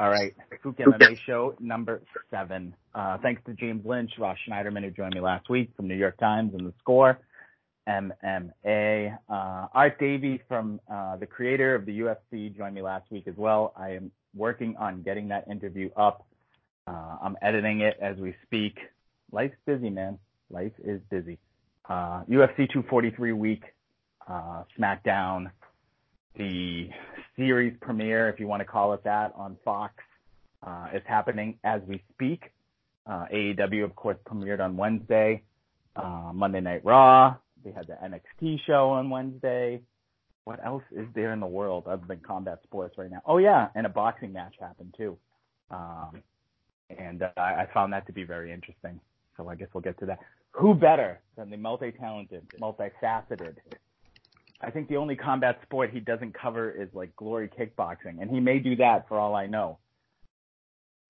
All right, MMA show number seven. Uh, thanks to James Lynch, Ross Schneiderman, who joined me last week from New York Times and The Score, MMA. Uh, Art Davie from uh, the creator of the UFC joined me last week as well. I am working on getting that interview up. Uh, I'm editing it as we speak. Life's busy, man. Life is busy. Uh, UFC 243 week, uh, SmackDown, the series premiere, if you want to call it that, on Fox uh, is happening as we speak. Uh, AEW, of course, premiered on Wednesday. Uh, Monday Night Raw. They had the NXT show on Wednesday. What else is there in the world other than combat sports right now? Oh yeah, and a boxing match happened too. Um, and I found that to be very interesting. So I guess we'll get to that. Who better than the multi-talented, multifaceted, I think the only combat sport he doesn't cover is like glory kickboxing, and he may do that for all I know.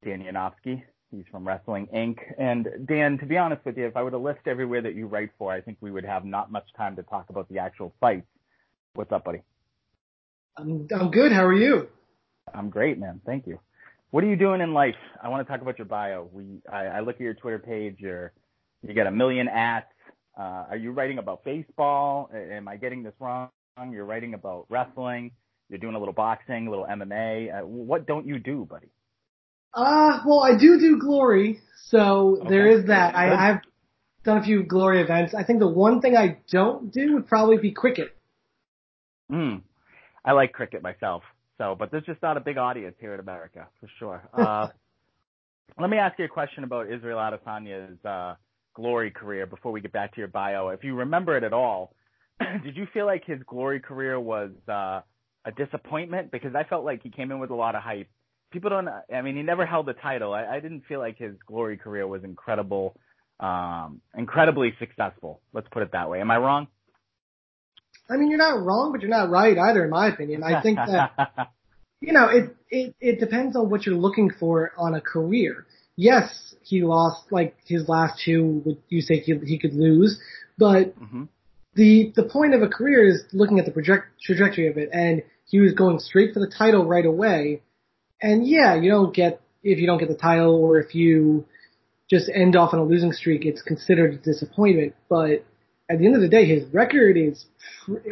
Dan Yanofsky, he's from Wrestling Inc. And Dan, to be honest with you, if I were to list everywhere that you write for, I think we would have not much time to talk about the actual fights. What's up, buddy? I'm I'm good. How are you? I'm great, man. Thank you. What are you doing in life? I want to talk about your bio. We I, I look at your Twitter page. You're you got a million ats. Uh, are you writing about baseball? Am I getting this wrong? You're writing about wrestling. You're doing a little boxing, a little MMA. Uh, what don't you do, buddy? Uh, well, I do do glory, so okay. there is that. I, I've done a few glory events. I think the one thing I don't do would probably be cricket. Hmm. I like cricket myself. So, but there's just not a big audience here in America for sure. Uh, let me ask you a question about Israel Adesanya's uh, glory career before we get back to your bio. If you remember it at all, did you feel like his glory career was uh, a disappointment? Because I felt like he came in with a lot of hype. People don't. I mean, he never held the title. I, I didn't feel like his glory career was incredible, um, incredibly successful. Let's put it that way. Am I wrong? I mean, you're not wrong, but you're not right either, in my opinion. I think that you know it it it depends on what you're looking for on a career. Yes, he lost like his last two. Would You say he, he could lose, but mm-hmm. the the point of a career is looking at the project, trajectory of it, and he was going straight for the title right away. And yeah, you don't get if you don't get the title or if you just end off on a losing streak, it's considered a disappointment. But at the end of the day, his record is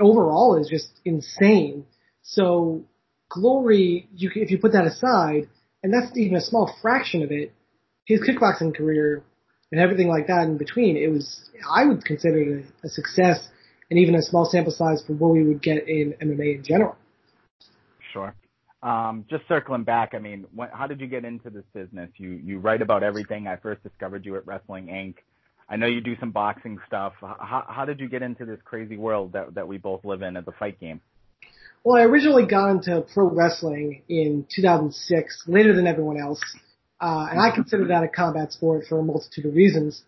overall is just insane. So glory, you if you put that aside, and that's even a small fraction of it, his kickboxing career and everything like that in between, it was I would consider it a, a success and even a small sample size for what we would get in MMA in general. Sure. Um, just circling back, I mean, how did you get into this business? You you write about everything. I first discovered you at Wrestling Inc. I know you do some boxing stuff. How, how did you get into this crazy world that that we both live in at the fight game? Well, I originally got into pro wrestling in 2006, later than everyone else. Uh, and I consider that a combat sport for a multitude of reasons.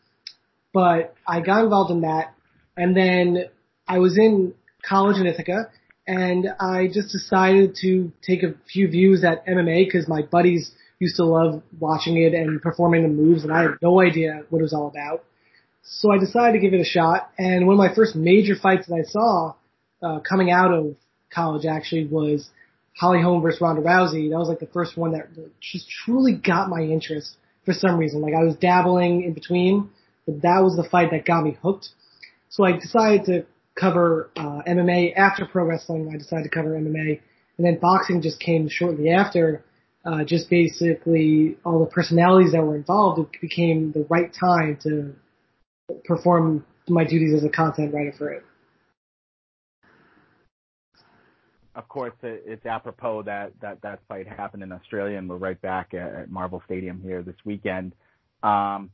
But I got involved in that, and then I was in college in Ithaca, and I just decided to take a few views at MMA because my buddies used to love watching it and performing the moves, and I had no idea what it was all about. So I decided to give it a shot, and one of my first major fights that I saw uh, coming out of college actually was Holly Holm versus Ronda Rousey, that was like the first one that just truly got my interest for some reason. Like I was dabbling in between, but that was the fight that got me hooked. So I decided to cover uh, MMA after pro wrestling. I decided to cover MMA, and then boxing just came shortly after. Uh, just basically all the personalities that were involved, it became the right time to perform my duties as a content writer for it. Of course, it's apropos that that that fight happened in Australia, and we're right back at, at Marvel Stadium here this weekend. Um,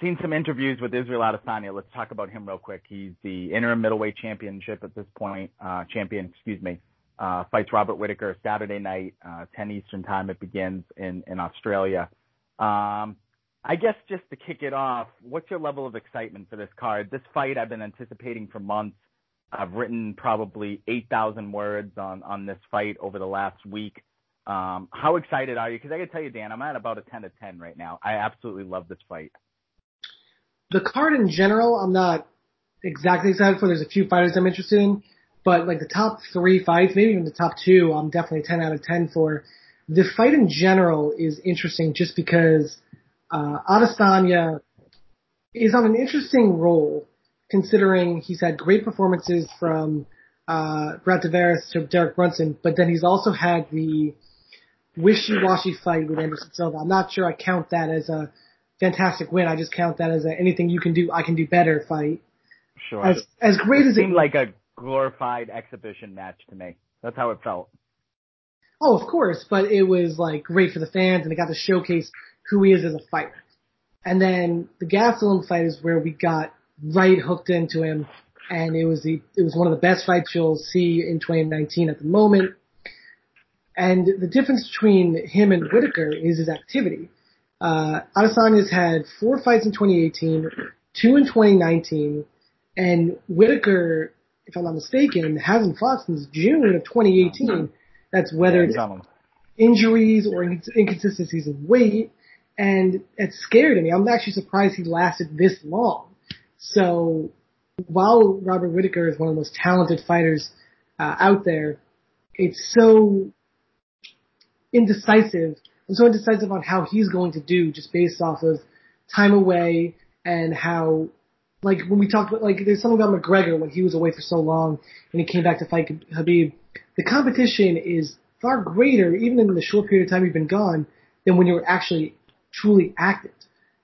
seen some interviews with Israel Adesanya. Let's talk about him real quick. He's the interim middleweight championship at this point, uh, champion, excuse me. Uh, fights Robert Whittaker Saturday night, uh, 10 Eastern time. It begins in in Australia. Um, I guess just to kick it off, what's your level of excitement for this card? This fight I've been anticipating for months. I've written probably 8,000 words on, on this fight over the last week. Um, how excited are you? Because I can tell you, Dan, I'm at about a 10 to 10 right now. I absolutely love this fight. The card in general, I'm not exactly excited for. There's a few fighters I'm interested in, but like the top three fights, maybe even the top two, I'm definitely 10 out of 10 for. the fight in general is interesting just because uh, Adesanya is on an interesting role considering he's had great performances from uh, Brad Tavares to Derek Brunson, but then he's also had the wishy-washy fight with Anderson Silva. I'm not sure I count that as a fantastic win. I just count that as a anything you can do, I can do better fight. Sure. As as great as it as seemed it like a glorified exhibition match to me. That's how it felt. Oh, of course, but it was like great for the fans and it got to showcase who he is as a fighter. And then the Gastelum fight is where we got right hooked into him and it was the it was one of the best fights you'll see in 2019 at the moment. And the difference between him and Whittaker is his activity. Uh, Adesanya's had four fights in 2018, two in 2019, and Whittaker, if I'm not mistaken, hasn't fought since June of 2018. That's whether it's injuries or inconsistencies in weight, and it scared me. I'm actually surprised he lasted this long. So while Robert Whittaker is one of the most talented fighters uh, out there, it's so indecisive. I'm so indecisive on how he's going to do just based off of time away and how, like when we talked about, like there's something about McGregor when he was away for so long and he came back to fight Khabib. The competition is far greater, even in the short period of time you've been gone, than when you were actually truly active.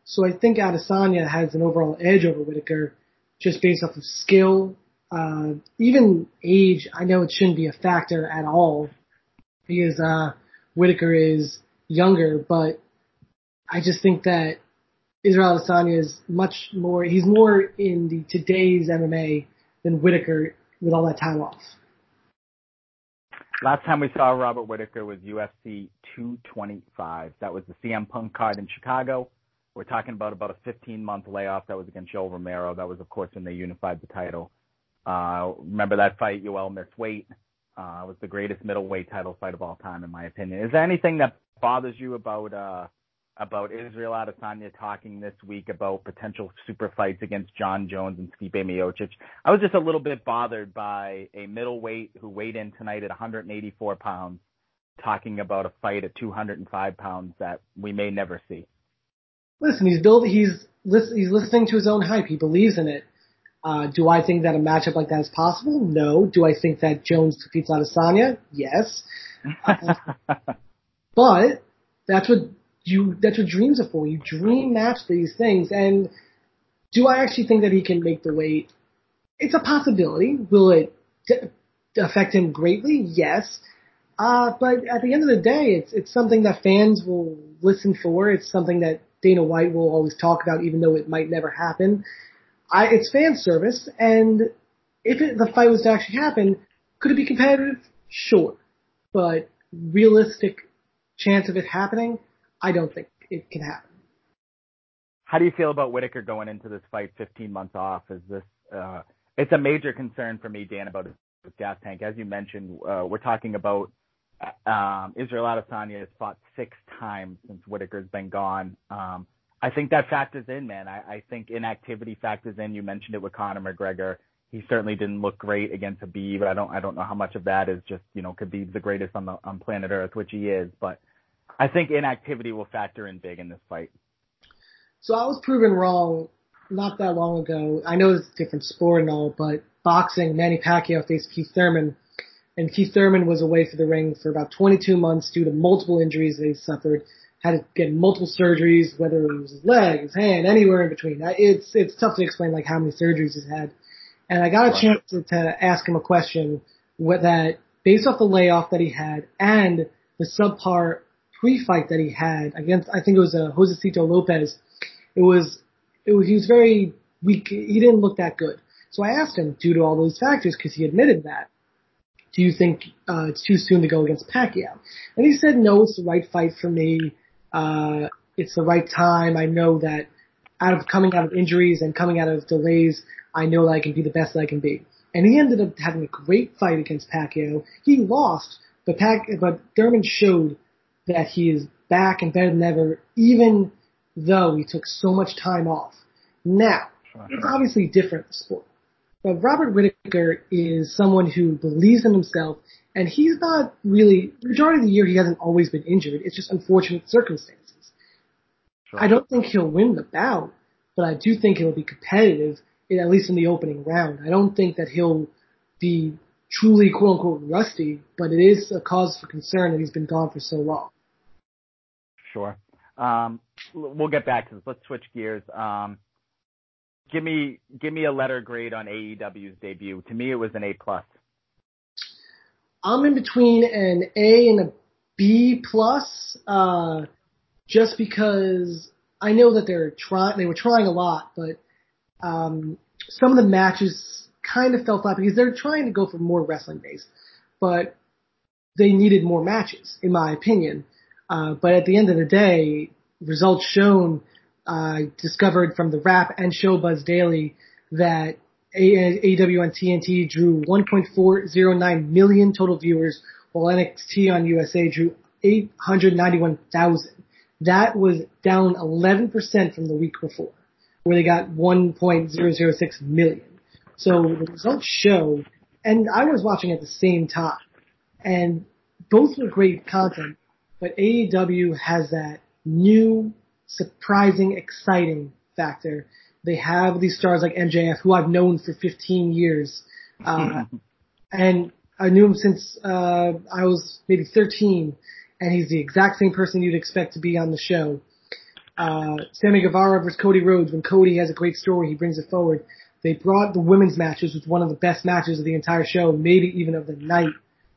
So I think Adesanya has an overall edge over Whittaker just based off of skill, uh, even age. I know it shouldn't be a factor at all because, uh, Whittaker is younger, but I just think that Israel Adesanya is much more, he's more in the today's MMA than Whittaker with all that time off. Last time we saw Robert Whittaker was UFC 225. That was the CM Punk card in Chicago. We're talking about about a 15 month layoff. That was against Yoel Romero. That was, of course, when they unified the title. Uh, remember that fight? Yoel missed weight. Uh, it was the greatest middleweight title fight of all time, in my opinion. Is there anything that bothers you about uh, about Israel Adesanya talking this week about potential super fights against Jon Jones and Stipe Miocic? I was just a little bit bothered by a middleweight who weighed in tonight at 184 pounds, talking about a fight at 205 pounds that we may never see. Listen, he's building. He's he's listening to his own hype. He believes in it. Uh, do I think that a matchup like that is possible? No. Do I think that Jones defeats Adesanya? Yes. Uh, but that's what you, that's what dreams are for. You dream match these things. And do I actually think that he can make the weight? It's a possibility. Will it d- affect him greatly? Yes. Uh, but at the end of the day, it's, it's something that fans will listen for. It's something that Dana White will always talk about, even though it might never happen. I, it's fan service, and if it, the fight was to actually happen, could it be competitive? Sure, but realistic chance of it happening, I don't think it can happen. How do you feel about Whittaker going into this fight 15 months off? Is this uh, it's a major concern for me, Dan, about his gas tank. As you mentioned, uh, we're talking about um, Israel Adesanya has fought six times since Whittaker's been gone. Um, I think that factors in, man. I, I think inactivity factors in. You mentioned it with Conor McGregor. He certainly didn't look great against Khabib. I don't I don't know how much of that is just you know Khabib's the greatest on the on planet Earth, which he is. But I think inactivity will factor in big in this fight. So I was proven wrong not that long ago. I know it's a different sport and all, but boxing, Manny Pacquiao faced Keith Thurman, and Keith Thurman was away for the ring for about 22 months due to multiple injuries that he suffered had to get multiple surgeries, whether it was his leg, his hand, anywhere in between. It's it's tough to explain like how many surgeries he's had. And I got a chance to, to ask him a question what that based off the layoff that he had and the subpar pre-fight that he had against I think it was uh, Josesito Lopez. It was it was he was very weak. He didn't look that good. So I asked him due to all those factors because he admitted that. Do you think uh, it's too soon to go against Pacquiao? And he said, no, it's the right fight for me uh, it's the right time. I know that out of coming out of injuries and coming out of delays, I know that I can be the best that I can be. And he ended up having a great fight against Pacquiao. He lost, but Pac, but Thurman showed that he is back and better than ever, even though he took so much time off. Now, it's obviously different sport. But Robert Whittaker is someone who believes in himself And he's not really, majority of the year he hasn't always been injured. It's just unfortunate circumstances. Sure. I don't think he'll win the bout, but I do think it'll be competitive, at least in the opening round. I don't think that he'll be truly quote unquote rusty, but it is a cause for concern that he's been gone for so long. Sure. Um, we'll get back to this. Let's switch gears. Um, give me give me a letter grade on AEW's debut. To me, it was an A plus. I'm in between an A and a B plus, uh, just because I know that they're trying. They were trying a lot, but um, some of the matches kind of fell flat because they're trying to go for more wrestling based, but they needed more matches, in my opinion. Uh, but at the end of the day, results shown, uh, discovered from the Wrap and Showbuzz Daily that AEW on TNT drew 1.409 million total viewers, while NXT on USA drew 891,000. That was down 11% from the week before, where they got 1.006 million. So the results show, and I was watching at the same time, and both were great content, but AEW has that new, surprising, exciting factor. They have these stars like MJF, who I've known for 15 years, uh, and I knew him since uh, I was maybe 13, and he's the exact same person you'd expect to be on the show. Uh, Sammy Guevara versus Cody Rhodes. When Cody has a great story, he brings it forward. They brought the women's matches, which was one of the best matches of the entire show, maybe even of the night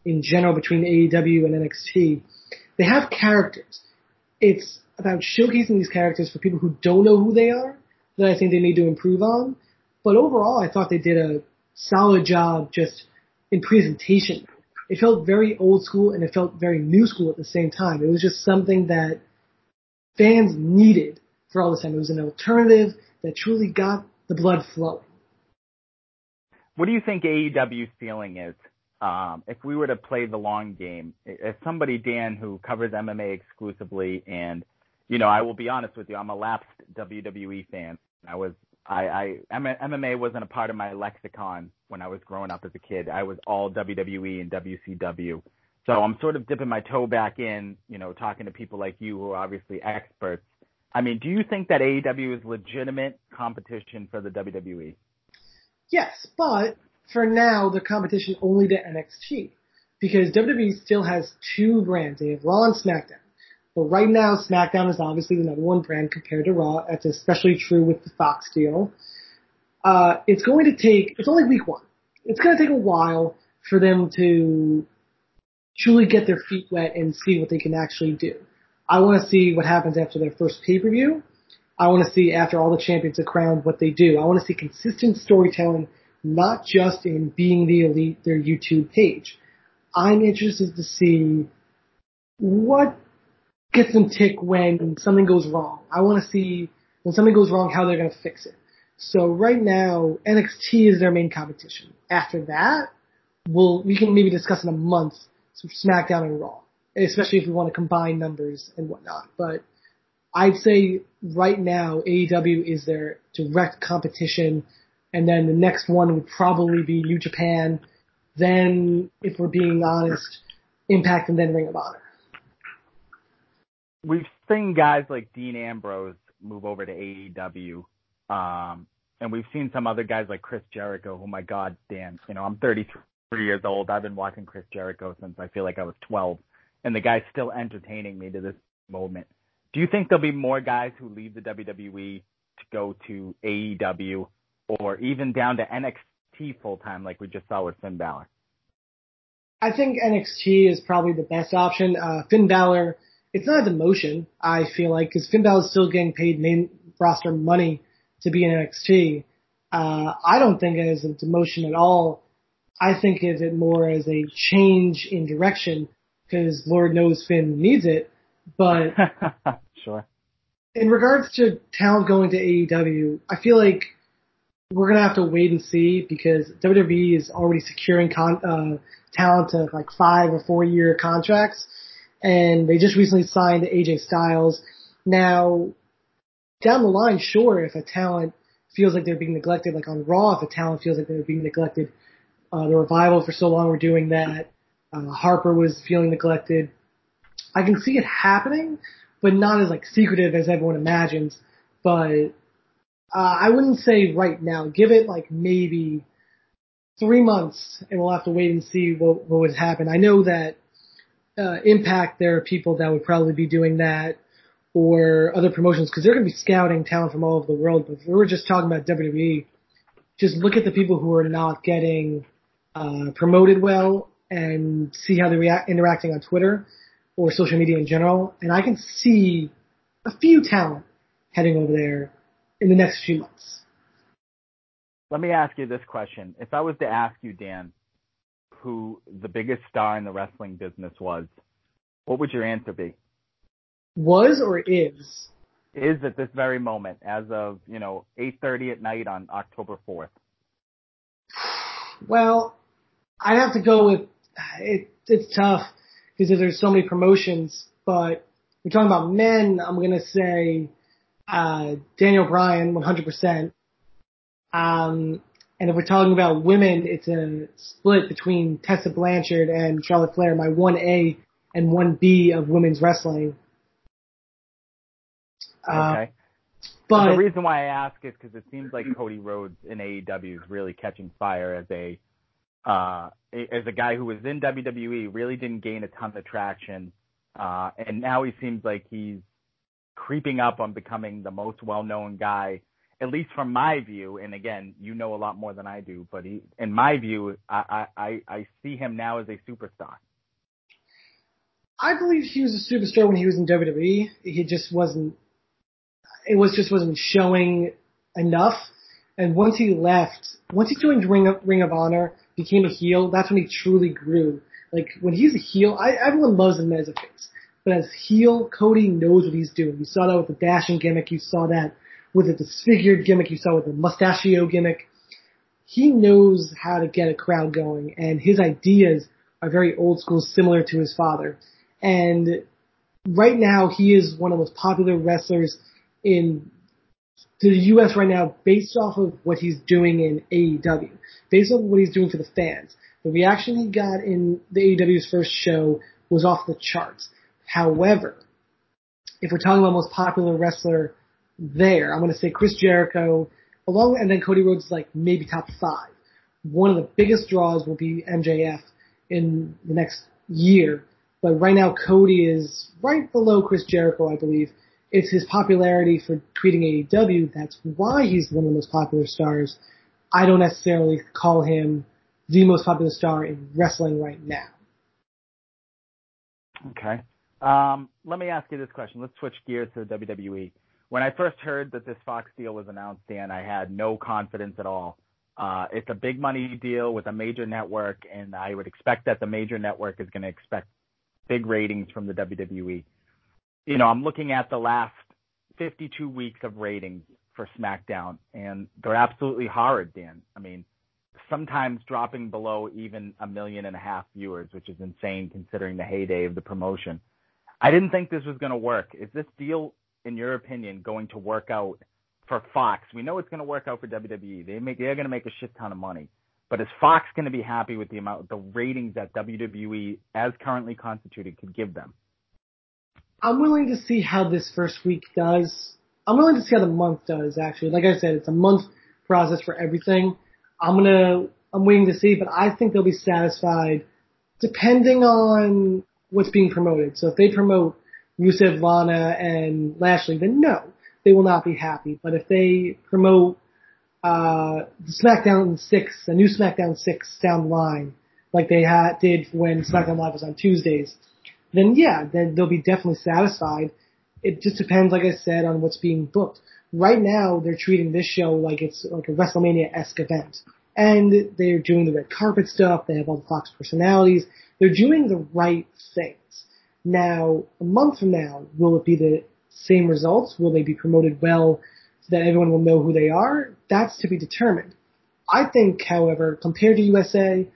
in general between AEW and NXT. They have characters. It's about showcasing these characters for people who don't know who they are that I think they need to improve on. But overall, I thought they did a solid job just in presentation. It felt very old school and it felt very new school at the same time. It was just something that fans needed for all this time. It was an alternative that truly got the blood flowing. What do you think AEW's feeling is? Um, if we were to play the long game, as somebody, Dan, who covers MMA exclusively, and you know, I will be honest with you, I'm a lapsed WWE fan. I was, I, I, MMA wasn't a part of my lexicon when I was growing up as a kid. I was all WWE and WCW. So I'm sort of dipping my toe back in, you know, talking to people like you who are obviously experts. I mean, do you think that AEW is legitimate competition for the WWE? Yes, but for now, the competition only to NXT. Because WWE still has two brands. They have Raw and SmackDown. But right now, SmackDown is obviously the number one brand compared to Raw. That's especially true with the Fox deal. Uh, it's going to take, it's only week one. It's going to take a while for them to truly get their feet wet and see what they can actually do. I want to see what happens after their first pay-per-view. I want to see after all the champions are crowned what they do. I want to see consistent storytelling, not just in being the elite, their YouTube page. I'm interested to see what gets them tick when something goes wrong. I want to see when something goes wrong how they're going to fix it. So right now, NXT is their main competition. After that, we'll, we can maybe discuss in a month some SmackDown and Raw, especially if we want to combine numbers and whatnot. But I'd say right now AEW is their direct competition, and then the next one would probably be New Japan. Then, if we're being honest, Impact and then Ring of Honor. We've seen guys like Dean Ambrose move over to AEW, um, and we've seen some other guys like Chris Jericho. who my God, Dan! You know, I'm 33 years old. I've been watching Chris Jericho since I feel like I was 12, and the guy's still entertaining me to this moment do you think there'll be more guys who leave the WWE to go to AEW or even down to NXT full time like we just saw with Finn Balor? I think NXT is probably the best option. Uh, Finn Balor, it's not a demotion, I feel like, because Finn Balor is still getting paid main roster money to be in NXT. Uh, I don't think it is a demotion at all. I think of it more as a change in direction because Lord knows Finn needs it. But sure. In regards to talent going to AEW, I feel like we're gonna have to wait and see because WWE is already securing con- uh, talent to like five or four year contracts, and they just recently signed AJ Styles. Now, down the line, sure, if a talent feels like they're being neglected, like on Raw, if a talent feels like they're being neglected, uh, the revival for so long we're doing that. Uh, Harper was feeling neglected. I can see it happening, but not as like secretive as everyone imagines. But uh, I wouldn't say right now. Give it like maybe three months, and we'll have to wait and see what what would happen. I know that uh, Impact, there are people that would probably be doing that, or other promotions because they're going to be scouting talent from all over the world. But if we were just talking about WWE, just look at the people who are not getting uh, promoted well and see how they're rea- interacting on Twitter or social media in general. And I can see a few talent heading over there in the next few months. Let me ask you this question. If I was to ask you, Dan, who the biggest star in the wrestling business was, what would your answer be? Was or is? Is at this very moment, as of, you know, 8.30 at night on October 4th. Well, I'd have to go with, it, it's tough because there's so many promotions, but we're talking about men, I'm going to say, uh, Daniel Bryan, 100%. Um, and if we're talking about women, it's a split between Tessa Blanchard and Charlotte Flair, my 1A and 1B of women's wrestling. Uh, okay. But the reason why I ask is because it seems like Cody Rhodes in AEW is really catching fire as a uh, as a guy who was in WWE, really didn't gain a ton of traction, uh, and now he seems like he's creeping up on becoming the most well-known guy, at least from my view. And again, you know a lot more than I do, but he, in my view, I, I, I see him now as a superstar. I believe he was a superstar when he was in WWE. He just wasn't. It was just wasn't showing enough. And once he left, once he joined Ring of, Ring of Honor, became a heel, that's when he truly grew. Like when he's a heel, I, everyone loves him as a face, but as heel, Cody knows what he's doing. You saw that with the dashing gimmick. You saw that with the disfigured gimmick. You saw with the mustachio gimmick. He knows how to get a crowd going, and his ideas are very old school, similar to his father. And right now, he is one of the most popular wrestlers in the U.S. right now based off of what he's doing in AEW, based off of what he's doing for the fans. The reaction he got in the AEW's first show was off the charts. However, if we're talking about most popular wrestler there, I'm going to say Chris Jericho, along and then Cody Rhodes is like maybe top five. One of the biggest draws will be MJF in the next year, but right now Cody is right below Chris Jericho, I believe it's his popularity for tweeting AEW. That's why he's one of the most popular stars. I don't necessarily call him the most popular star in wrestling right now. Okay. Um, let me ask you this question. Let's switch gears to WWE. When I first heard that this Fox deal was announced, Dan, I had no confidence at all. Uh, it's a big money deal with a major network, and I would expect that the major network is going to expect big ratings from the WWE you know, I'm looking at the last 52 weeks of ratings for SmackDown, and they're absolutely horrid, Dan. I mean, sometimes dropping below even a million and a half viewers, which is insane considering the heyday of the promotion. I didn't think this was going to work. Is this deal, in your opinion, going to work out for Fox? We know it's going to work out for WWE. They make they're going to make a shit ton of money. But is Fox going to be happy with the amount, the ratings that WWE, as currently constituted, could give them? I'm willing to see how this first week does. I'm willing to see how the month does actually. Like I said, it's a month process for everything. I'm gonna, I'm waiting to see, but I think they'll be satisfied depending on what's being promoted. So if they promote Rusev, Lana, and Lashley, then no, they will not be happy. But if they promote uh, SmackDown six, a new SmackDown six down the line, like they had did when SmackDown Live was on Tuesdays, then yeah, then they'll be definitely satisfied. It just depends, like I said, on what's being booked. Right now, they're treating this show like it's like a WrestleMania-esque event. And they're doing the red carpet stuff, they have all the Fox personalities, they're doing the right things. Now, a month from now, will it be the same results? Will they be promoted well so that everyone will know who they are? That's to be determined. I think, however, compared to USA,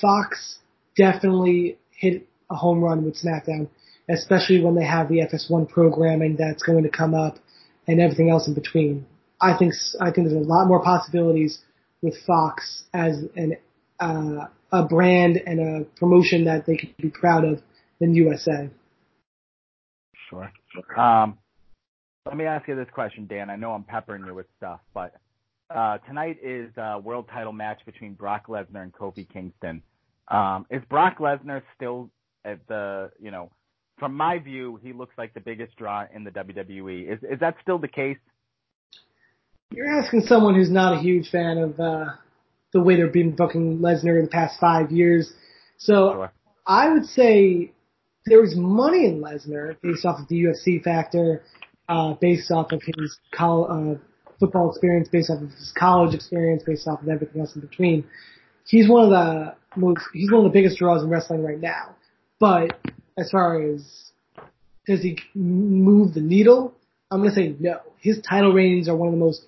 Fox definitely hit a home run with SmackDown, especially when they have the FS1 programming that's going to come up and everything else in between. I think I think there's a lot more possibilities with Fox as an uh, a brand and a promotion that they could be proud of than USA. Sure. Um, let me ask you this question, Dan. I know I'm peppering you with stuff, but uh, tonight is a world title match between Brock Lesnar and Kofi Kingston. Um, is Brock Lesnar still at the, you know, from my view, he looks like the biggest draw in the WWE. Is is that still the case? You're asking someone who's not a huge fan of uh, the way they've been booking Lesnar in the past five years. So sure. I would say there was money in Lesnar based off of the UFC factor, uh, based off of his col- uh, football experience, based off of his college experience, based off of everything else in between. He's one of the most, he's one of the biggest draws in wrestling right now. But as far as does he move the needle? I'm gonna say no. His title ratings are one of the most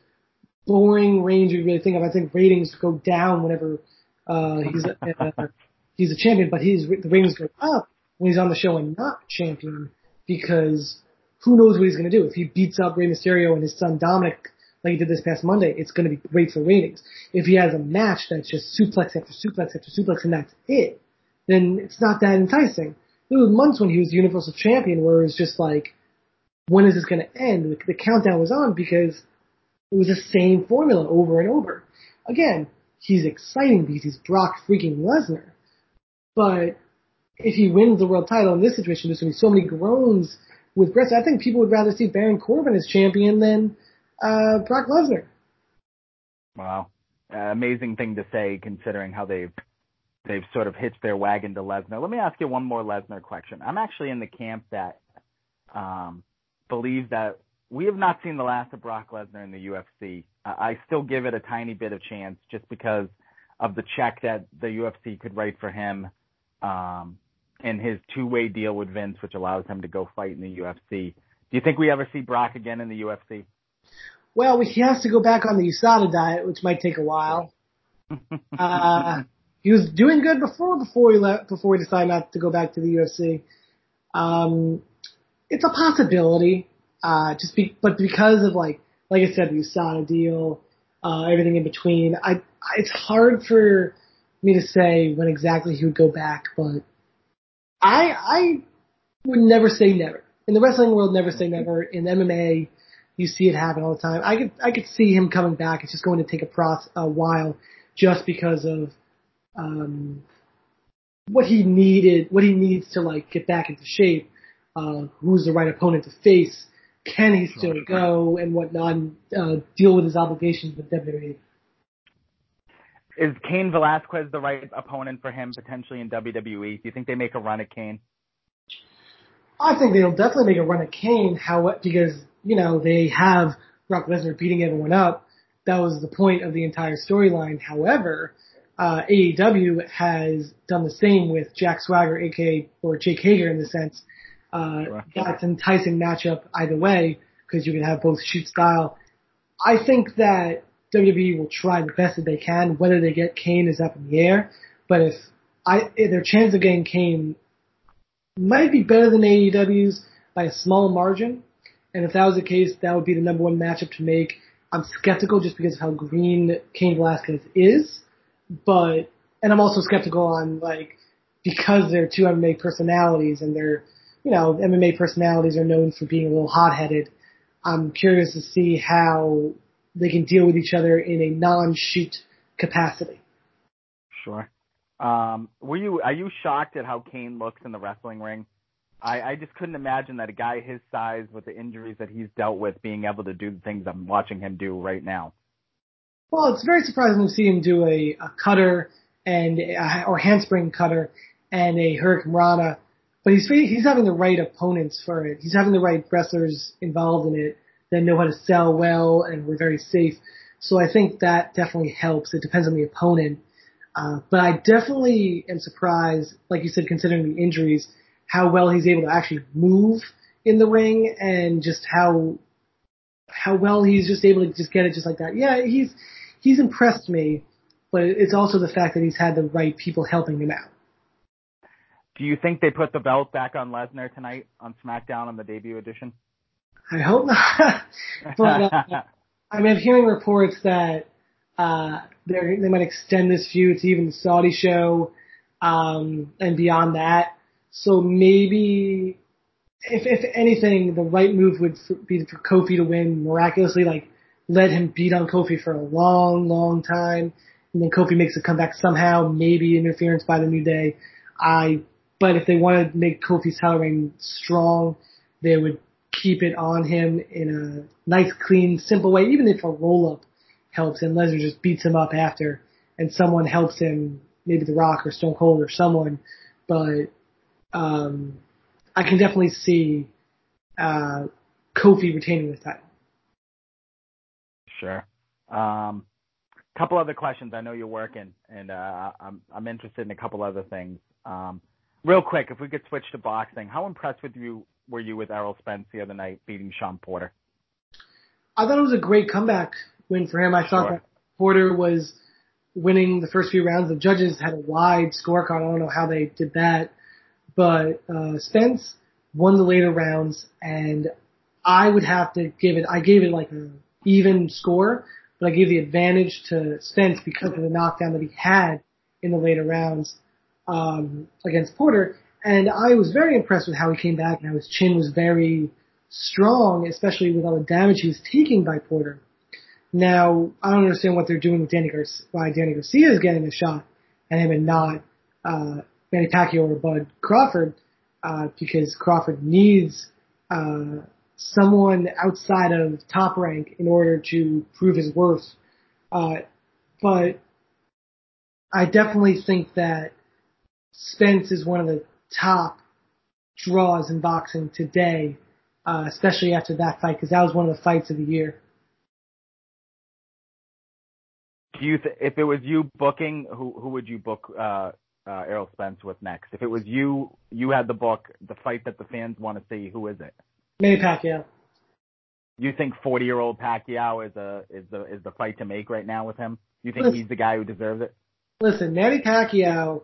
boring range you really think of. I think ratings go down whenever uh, he's a, uh, he's a champion, but his the ratings go up when he's on the show and not champion because who knows what he's going to do. If he beats up Rey Mysterio and his son Dominic like he did this past Monday, it's going to be great for ratings. If he has a match that's just suplex after suplex after suplex and that's it, then it's not that enticing. There were months when he was Universal Champion where it was just like, when is this going to end? The, the countdown was on because it was the same formula over and over. Again, he's exciting because he's Brock freaking Lesnar. But if he wins the world title in this situation, there's going to be so many groans with Brett. I think people would rather see Baron Corbin as champion than uh, Brock Lesnar. Wow, uh, amazing thing to say considering how they've they've sort of hitched their wagon to Lesnar. Let me ask you one more Lesnar question. I'm actually in the camp that um, believes that we have not seen the last of Brock Lesnar in the UFC. I still give it a tiny bit of chance just because of the check that the UFC could write for him um, and his two-way deal with Vince, which allows him to go fight in the UFC. Do you think we ever see Brock again in the UFC? Well, he has to go back on the USADA diet, which might take a while. uh, he was doing good before before he left before he decided not to go back to the UFC. Um, it's a possibility. Uh, just be, but because of like, like I said, the USADA deal, uh, everything in between, I, I, it's hard for me to say when exactly he would go back, but I, I would never say never. In the wrestling world, never say never. In MMA, you see it happen all the time. I could, I could see him coming back. It's just going to take a process, a while just because of, um, what he needed, what he needs to like get back into shape, uh, who's the right opponent to face, can he still go and whatnot and uh, deal with his obligations with WWE? Is Cain Velasquez the right opponent for him potentially in WWE? Do you think they make a run at Cain? I think they'll definitely make a run at Cain. How because you know they have Brock Lesnar beating everyone up. That was the point of the entire storyline. However, uh, AEW has done the same with Jack Swagger, aka or Jake Hager in the sense, uh, sure. That's enticing matchup either way because you can have both shoot style. I think that WWE will try the best that they can. Whether they get Cain is up in the air, but if I their chance of getting Cain might be better than AEW's by a small margin, and if that was the case, that would be the number one matchup to make. I'm skeptical just because of how green Cain Velasquez is, but and I'm also skeptical on like because they're two MMA personalities and they're you know, MMA personalities are known for being a little hot-headed. I'm curious to see how they can deal with each other in a non-shoot capacity. Sure. Um, were you are you shocked at how Cain looks in the wrestling ring? I, I just couldn't imagine that a guy his size with the injuries that he's dealt with being able to do the things I'm watching him do right now. Well, it's very surprising to see him do a, a cutter and a, or handspring cutter and a hurricanrana but he's he's having the right opponents for it. He's having the right wrestlers involved in it that know how to sell well and were very safe. So I think that definitely helps. It depends on the opponent. Uh, but I definitely am surprised, like you said, considering the injuries, how well he's able to actually move in the ring and just how how well he's just able to just get it just like that. Yeah, he's he's impressed me, but it's also the fact that he's had the right people helping him out. Do you think they put the belt back on Lesnar tonight on SmackDown on the debut edition? I hope not. but uh, I mean, I'm hearing reports that Uh, they they might extend this feud to even the Saudi show, um, and beyond that. So maybe, if if anything, the right move would be for Kofi to win miraculously, like let him beat on Kofi for a long, long time, and then Kofi makes a comeback somehow, maybe interference by the New Day. I, but if they want to make Kofi's title reign strong, they would keep it on him in a nice, clean, simple way, even if a roll up helps and Lesnar just beats him up after and someone helps him, maybe The Rock or Stone Cold or someone, but um, I can definitely see uh, Kofi retaining the title. Sure. Um, couple other questions. I know you're working, and uh, I'm I'm interested in a couple other things. Um, real quick, if we could switch to boxing, how impressed with you were you with Errol Spence the other night beating Shawn Porter? I thought it was a great comeback win for him. I thought sure. that Porter was winning the first few rounds. The judges had a wide scorecard. I don't know how they did that, but uh, Spence won the later rounds, and I would have to give it. I gave it like an even score, but I gave the advantage to Spence because of the knockdown that he had in the later rounds um, against Porter. And I was very impressed with how he came back and how his chin was very strong, especially with all the damage he was taking by Porter. Now, I don't understand what they're doing with Danny Garcia, why Danny Garcia is getting a shot and him and not, uh, Manny Pacquiao or Bud Crawford, uh, because Crawford needs, uh, someone outside of top rank in order to prove his worth. Uh, but I definitely think that Spence is one of the top draws in boxing today, uh, especially after that fight, because that was one of the fights of the year. Do you, th- if it was you booking, who who would you book uh, uh, Errol Spence with next? If it was you, you had the book, the fight that the fans want to see. Who is it? Manny Pacquiao. You think 40 year old Pacquiao is a is the is the fight to make right now with him? You think listen, he's the guy who deserves it? Listen, Manny Pacquiao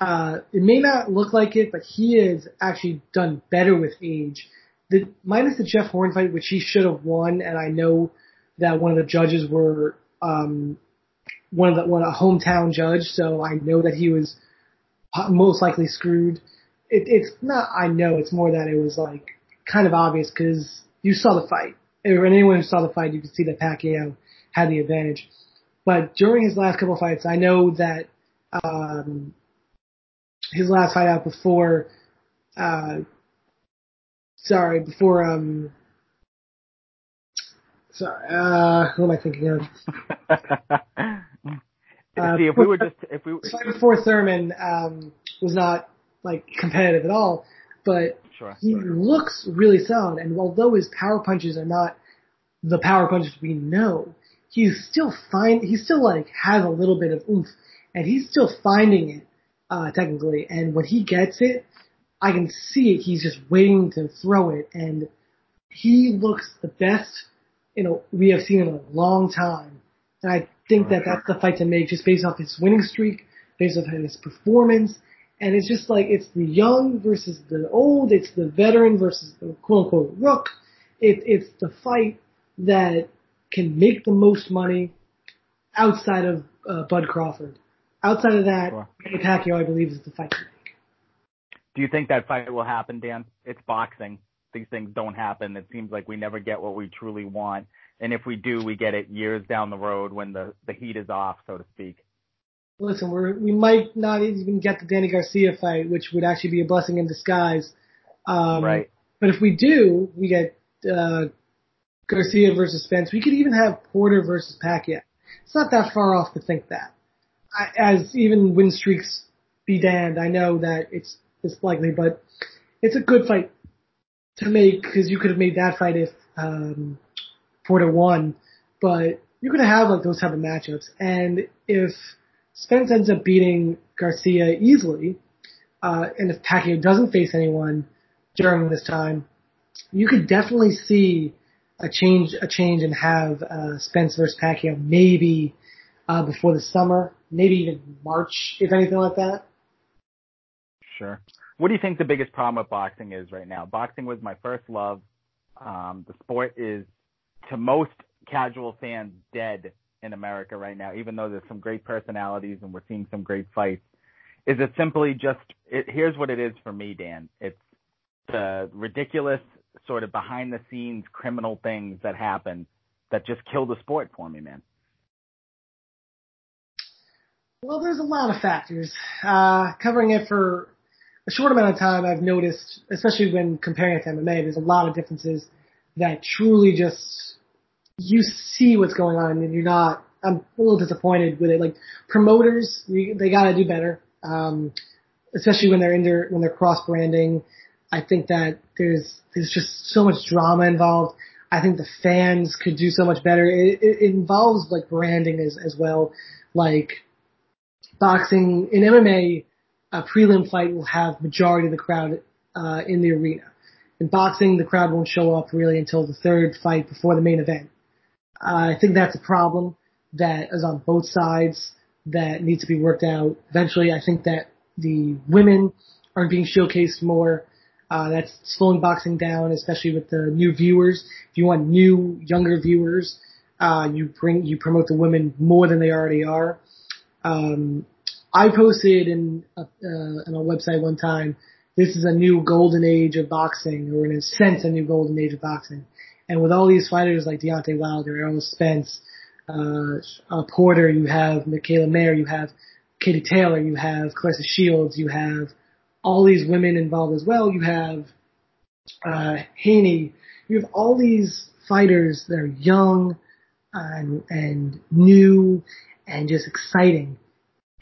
uh, it may not look like it, but he has actually done better with age. The minus the Jeff Horn fight, which he should have won, and I know that one of the judges were um, one of the one a hometown judge, so I know that he was most likely screwed. It, it's not. I know it's more that it was like kind of obvious because you saw the fight. And anyone who saw the fight, you could see that Pacquiao had the advantage. But during his last couple of fights, I know that um, his last fight out before, uh, sorry, before, um, sorry, uh, who am I thinking of? uh, See, if we were just, if we fight before Thurman, um, was not like competitive at all, but sure, he sure. looks really solid. And although his power punches are not the power punches we know, he's still fine. He still like has a little bit of oomph, and he's still finding it uh, technically. And when he gets it, I can see it. He's just waiting to throw it, and he looks the best you know we have seen in a long time. And I think that that's the fight to make, just based off his winning streak, based off his performance. And it's just like it's the young versus the old. It's the veteran versus the quote unquote rook. It, it's the fight that can make the most money outside of uh, Bud Crawford. Outside of that, sure. Manny Pacquiao, I believe, is the fight to make. Do you think that fight will happen, Dan? It's boxing. These things don't happen. It seems like we never get what we truly want. And if we do, we get it years down the road when the, the heat is off, so to speak. Listen, we're, we might not even get the Danny Garcia fight, which would actually be a blessing in disguise. Um, right. But if we do, we get uh, Garcia versus Spence. We could even have Porter versus Pacquiao. It's not that far off to think that as even win streaks be damned, I know that it's it's likely, but it's a good fight to make because you could have made that fight if um, Porter won, but you're gonna have like those type of matchups, and if Spence ends up beating Garcia easily, uh, and if Pacquiao doesn't face anyone during this time, you could definitely see a change, a change, and have uh, Spence versus Pacquiao maybe uh, before the summer, maybe even March, if anything like that. Sure. What do you think the biggest problem with boxing is right now? Boxing was my first love. Um, the sport is, to most casual fans, dead in America right now, even though there's some great personalities and we're seeing some great fights? Is it simply just, it, here's what it is for me, Dan. It's the ridiculous sort of behind the scenes criminal things that happen that just kill the sport for me, man. Well, there's a lot of factors. Uh, covering it for a short amount of time, I've noticed, especially when comparing it to MMA, there's a lot of differences that truly just, you see what's going on and you're not, I'm a little disappointed with it. Like promoters, they gotta do better. Um, especially when they're in their, when they're cross branding. I think that there's, there's just so much drama involved. I think the fans could do so much better. It, it, it involves like branding as, as well. Like boxing in MMA, a prelim fight will have majority of the crowd uh, in the arena. In boxing, the crowd won't show up really until the third fight before the main event. Uh, I think that's a problem that is on both sides that needs to be worked out. Eventually, I think that the women aren't being showcased more. Uh, that's slowing boxing down, especially with the new viewers. If you want new, younger viewers, uh, you bring, you promote the women more than they already are. Um, I posted in a, uh, on a website one time, this is a new golden age of boxing, or in a sense, a new golden age of boxing. And with all these fighters like Deontay Wilder, Errol Spence, uh, uh, Porter, you have Mikaela Mayer, you have Katie Taylor, you have Claressa Shields, you have all these women involved as well. You have uh, Haney. You have all these fighters that are young and, and new and just exciting.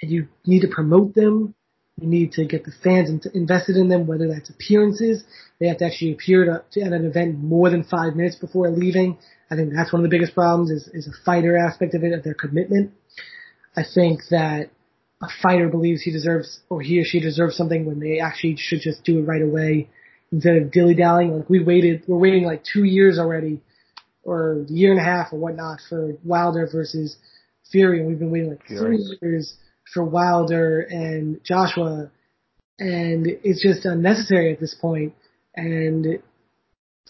And you need to promote them. You need to get the fans invested in them, whether that's appearances. They have to actually appear to, to, at an event more than five minutes before leaving. I think that's one of the biggest problems is, is a fighter aspect of it, of their commitment. I think that a fighter believes he deserves or he or she deserves something when they actually should just do it right away instead of dilly dallying. Like we waited, we're waiting like two years already or a year and a half or whatnot for Wilder versus Fury, and we've been waiting like Fury. three years for Wilder and Joshua, and it's just unnecessary at this point. And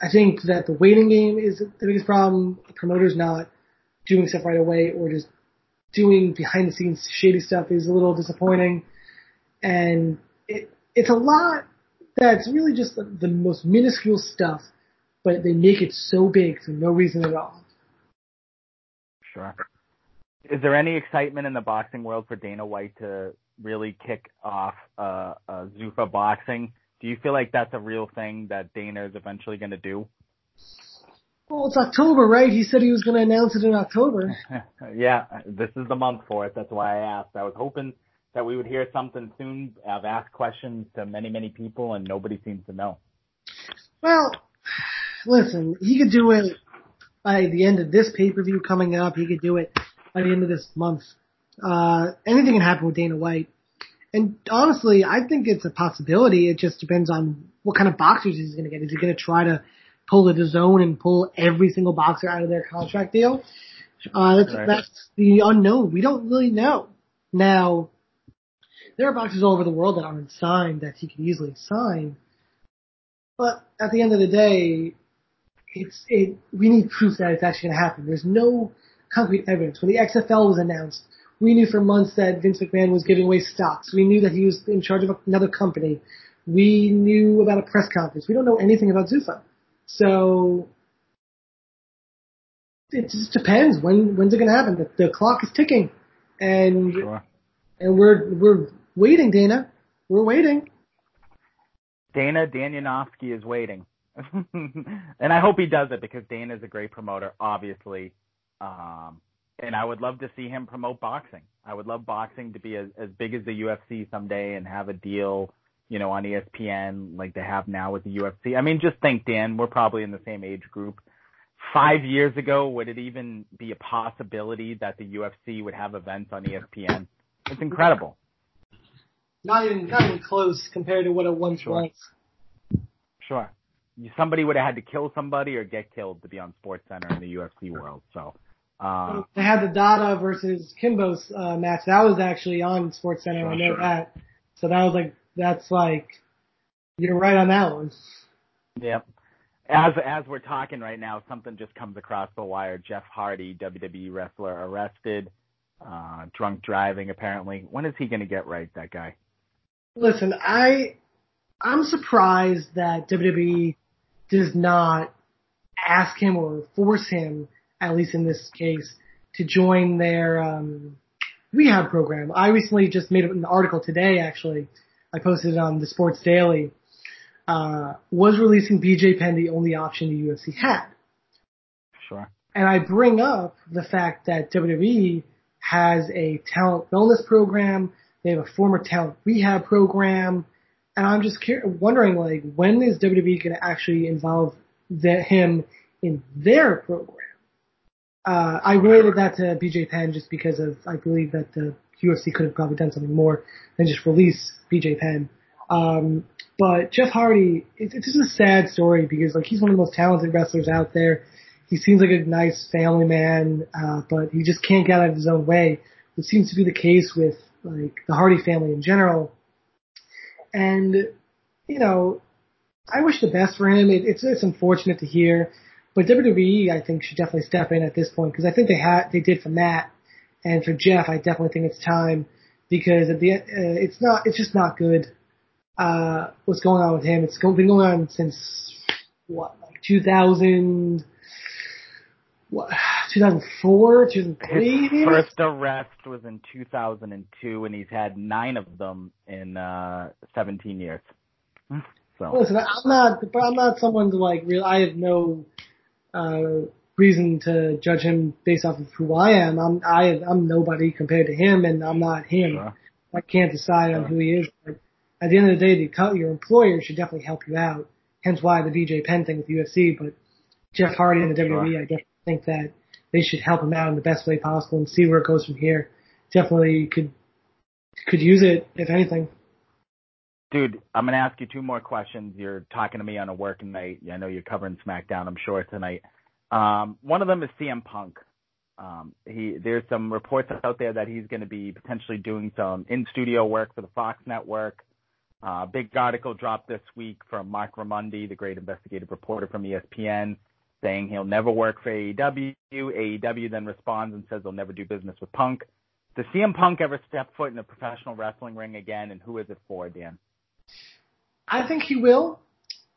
I think that the waiting game is the biggest problem. The promoters not doing stuff right away or just doing behind the scenes shady stuff is a little disappointing. And it, it's a lot that's really just the, the most minuscule stuff, but they make it so big for no reason at all. Sure. Is there any excitement in the boxing world for Dana White to really kick off uh, uh, Zuffa boxing? Do you feel like that's a real thing that Dana is eventually going to do? Well, it's October, right? He said he was going to announce it in October. yeah, this is the month for it. That's why I asked. I was hoping that we would hear something soon. I've asked questions to many, many people, and nobody seems to know. Well, listen, he could do it by the end of this pay per view coming up. He could do it by the end of this month. Uh, anything can happen with Dana White. And honestly, I think it's a possibility. It just depends on what kind of boxers he's going to get. Is he going to try to pull the zone and pull every single boxer out of their contract deal. Uh, that's, right. that's the unknown. We don't really know. Now, there are boxers all over the world that aren't signed that he could easily sign. But at the end of the day, it's, it, we need proof that it's actually going to happen. There's no concrete evidence. When the XFL was announced, we knew for months that Vince McMahon was giving away stocks. We knew that he was in charge of another company. We knew about a press conference. We don't know anything about Zuffa. So it just depends when when's it going to happen. The, the, clock is ticking, and sure. and we're we're waiting, Dana. We're waiting. Dana Dan Yanofsky is waiting, and I hope he does it because Dana is a great promoter, obviously. Um, and I would love to see him promote boxing. I would love boxing to be as, as big as the UFC someday and have a deal you know, on ESPN like they have now with the UFC. I mean, just think, Dan, we're probably in the same age group. Five years ago, would it even be a possibility that the UFC would have events on ESPN? It's incredible. Not even, not even close compared to what it once sure. was. Sure. Somebody would have had to kill somebody or get killed to be on Sports Center in the UFC world. So, uh, they had the Dada versus Kimbo's uh, match. That was actually on Sports Center. I know sure. that. So that was like that's like you're right on that one. Yep. as as we're talking right now, something just comes across the wire. Jeff Hardy, WWE wrestler, arrested, uh, drunk driving apparently. When is he going to get right? That guy. Listen, I I'm surprised that WWE does not ask him or force him, at least in this case, to join their um, rehab program. I recently just made an article today, actually. I posted it on the Sports Daily. Uh, was releasing BJ Penn the only option the UFC had? Sure. And I bring up the fact that WWE has a talent wellness program. They have a former talent rehab program. And I'm just wondering, like, when is WWE going to actually involve the, him in their program? Uh, I related that to BJ Penn just because of I believe that the UFC could have probably done something more than just release BJ Penn. Um, but Jeff Hardy, it, it's just a sad story because like he's one of the most talented wrestlers out there. He seems like a nice family man, uh, but he just can't get out of his own way, which seems to be the case with like the Hardy family in general. And you know, I wish the best for him. It, it's it's unfortunate to hear, but WWE I think should definitely step in at this point because I think they had they did for Matt and for Jeff. I definitely think it's time because at the uh, it's not it's just not good uh, what's going on with him. It's been going on since what, like 2000, what, 2004, 2003? His first arrest was in 2002, and he's had nine of them in uh, 17 years. So listen, I'm not, but I'm not someone to like real. I have no uh, reason to judge him based off of who I am. I'm I I'm nobody compared to him, and I'm not him. Sure. I can't decide sure. on who he is. But at the end of the day, the, your employer should definitely help you out. Hence why the BJ Penn thing with UFC. But Jeff Hardy and the sure. WWE, I definitely think that they should help him out in the best way possible and see where it goes from here. Definitely could could use it if anything. Dude, I'm gonna ask you two more questions. You're talking to me on a working night. I know you're covering SmackDown. I'm sure tonight. Um, one of them is CM Punk. Um, he there's some reports out there that he's going to be potentially doing some in studio work for the Fox network. Uh, big article dropped this week from Marc Raimondi, the great investigative reporter from ESPN, saying he'll never work for AEW. AEW then responds and says they'll never do business with Punk. Does CM Punk ever step foot in a professional wrestling ring again, and who is it for, Dan? I think he will,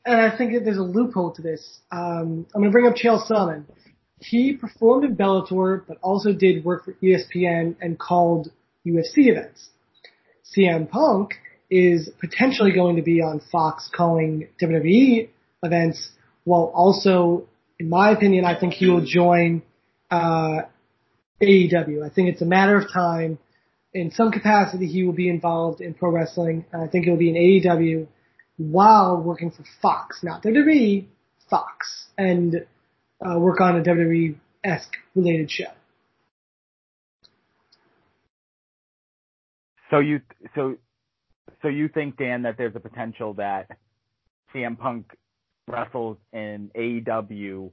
and I think that there's a loophole to this. Um, I'm going to bring up Chael Sonnen. He performed in Bellator, but also did work for ESPN and called UFC events. CM Punk is potentially going to be on Fox calling WWE events, while also, in my opinion, I think he will join uh, AEW. I think it's a matter of time. In some capacity, he will be involved in pro wrestling. I think he'll be in AEW while working for Fox, not WWE, Fox, and uh, work on a WWE esque related show. So you so so you think, Dan, that there's a potential that CM Punk wrestles in AEW,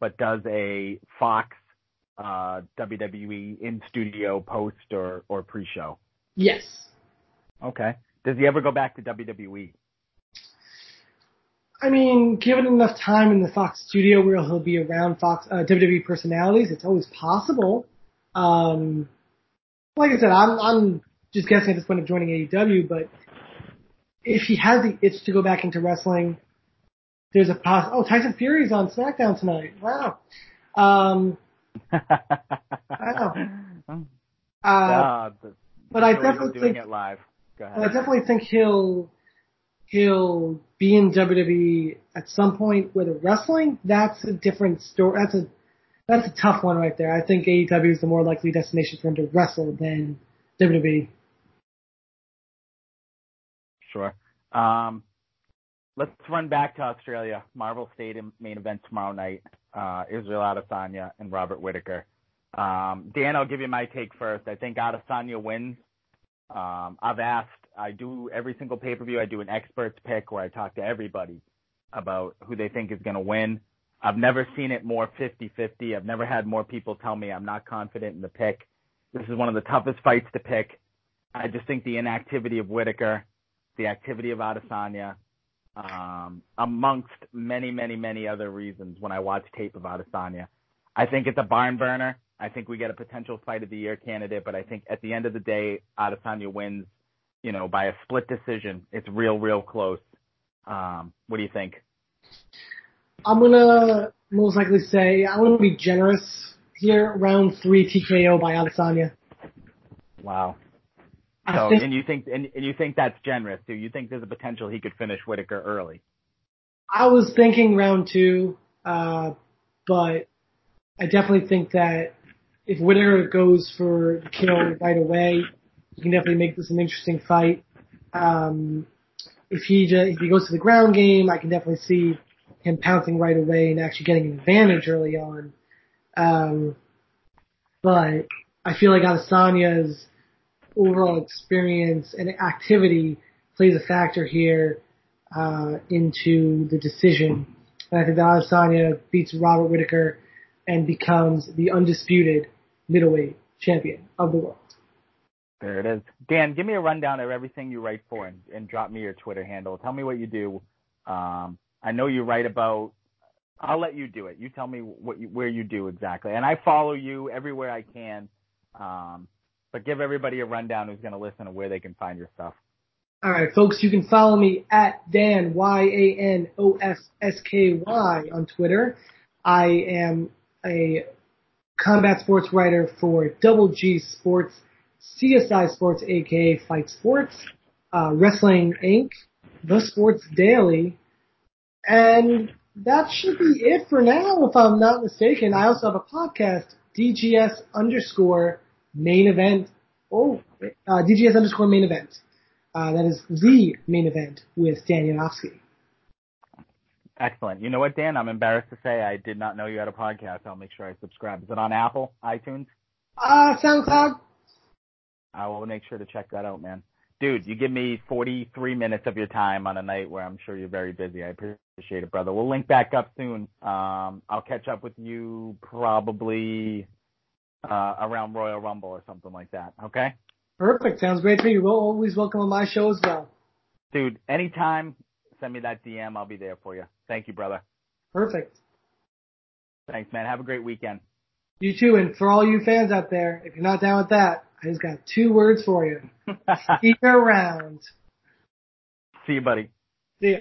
but does a Fox uh, WWE in studio post or, or pre show? Yes. Okay. Does he ever go back to WWE? I mean, given enough time in the Fox studio where he'll be around Fox uh, WWE personalities, it's always possible. Um, like I said, I'm I'm just guessing at this point of joining AEW, but if he has the itch to go back into wrestling, there's a poss. Oh, Tyson Fury's on SmackDown tonight. Wow. Um, wow. Uh, uh, but I definitely think it live. Go ahead. I definitely think he'll he'll be in WWE at some point. Whether wrestling, that's a different story. That's a that's a tough one right there. I think AEW is the more likely destination for him to wrestle than WWE. Sure. Um, let's run back to Australia. Marvel Stadium main event tomorrow night. Uh, Israel Adesanya and Robert Whittaker. Um, Dan, I'll give you my take first. I think Adesanya wins. Um, I've asked, I do every single pay per view, I do an experts pick where I talk to everybody about who they think is going to win. I've never seen it more 50 50. I've never had more people tell me I'm not confident in the pick. This is one of the toughest fights to pick. I just think the inactivity of Whittaker the activity of Adesanya. um, amongst many, many, many other reasons when I watch tape of Adesanya. I think it's a barn burner. I think we get a potential fight of the year candidate, but I think at the end of the day, Adesanya wins, you know, by a split decision. It's real, real close. Um, what do you think? I'm gonna most likely say I'm gonna be generous here. Round three TKO by Adesanya. Wow. So, think, and you think and, and you think that's generous too? You think there's a potential he could finish Whittaker early? I was thinking round two, uh, but I definitely think that if Whittaker goes for the kill right away, he can definitely make this an interesting fight. Um, if he just, if he goes to the ground game, I can definitely see him pouncing right away and actually getting an advantage early on. Um, but I feel like Adesanya's overall experience and activity plays a factor here uh, into the decision. And I think that Adesanya beats Robert Whittaker and becomes the undisputed middleweight champion of the world. There it is. Dan, give me a rundown of everything you write for and, and drop me your Twitter handle. Tell me what you do. Um, I know you write about. I'll let you do it. You tell me what you, where you do exactly, and I follow you everywhere I can. Um, but give everybody a rundown who's going to listen and where they can find your stuff. All right, folks, you can follow me at Dan Y A N O F S K Y on Twitter. I am a combat sports writer for Double G Sports, CSI Sports, aka Fight Sports, uh, Wrestling Inc., The Sports Daily, and that should be it for now, if I'm not mistaken. I also have a podcast, DGS underscore main event. Oh, uh, DGS underscore main event. Uh, that is the main event with Dan Yanofsky. Excellent. You know what, Dan? I'm embarrassed to say I did not know you had a podcast. I'll make sure I subscribe. Is it on Apple, iTunes? Uh, SoundCloud. I will make sure to check that out, man. Dude, you give me 43 minutes of your time on a night where I'm sure you're very busy. I appreciate it, brother. We'll link back up soon. Um, I'll catch up with you probably uh, around Royal Rumble or something like that. Okay. Perfect. Sounds great to me. You're always welcome on my show as well. Dude, anytime, send me that DM. I'll be there for you. Thank you, brother. Perfect. Thanks, man. Have a great weekend. You too. And for all you fans out there, if you're not down with that, I just got two words for you. See you around. See you, buddy. See ya.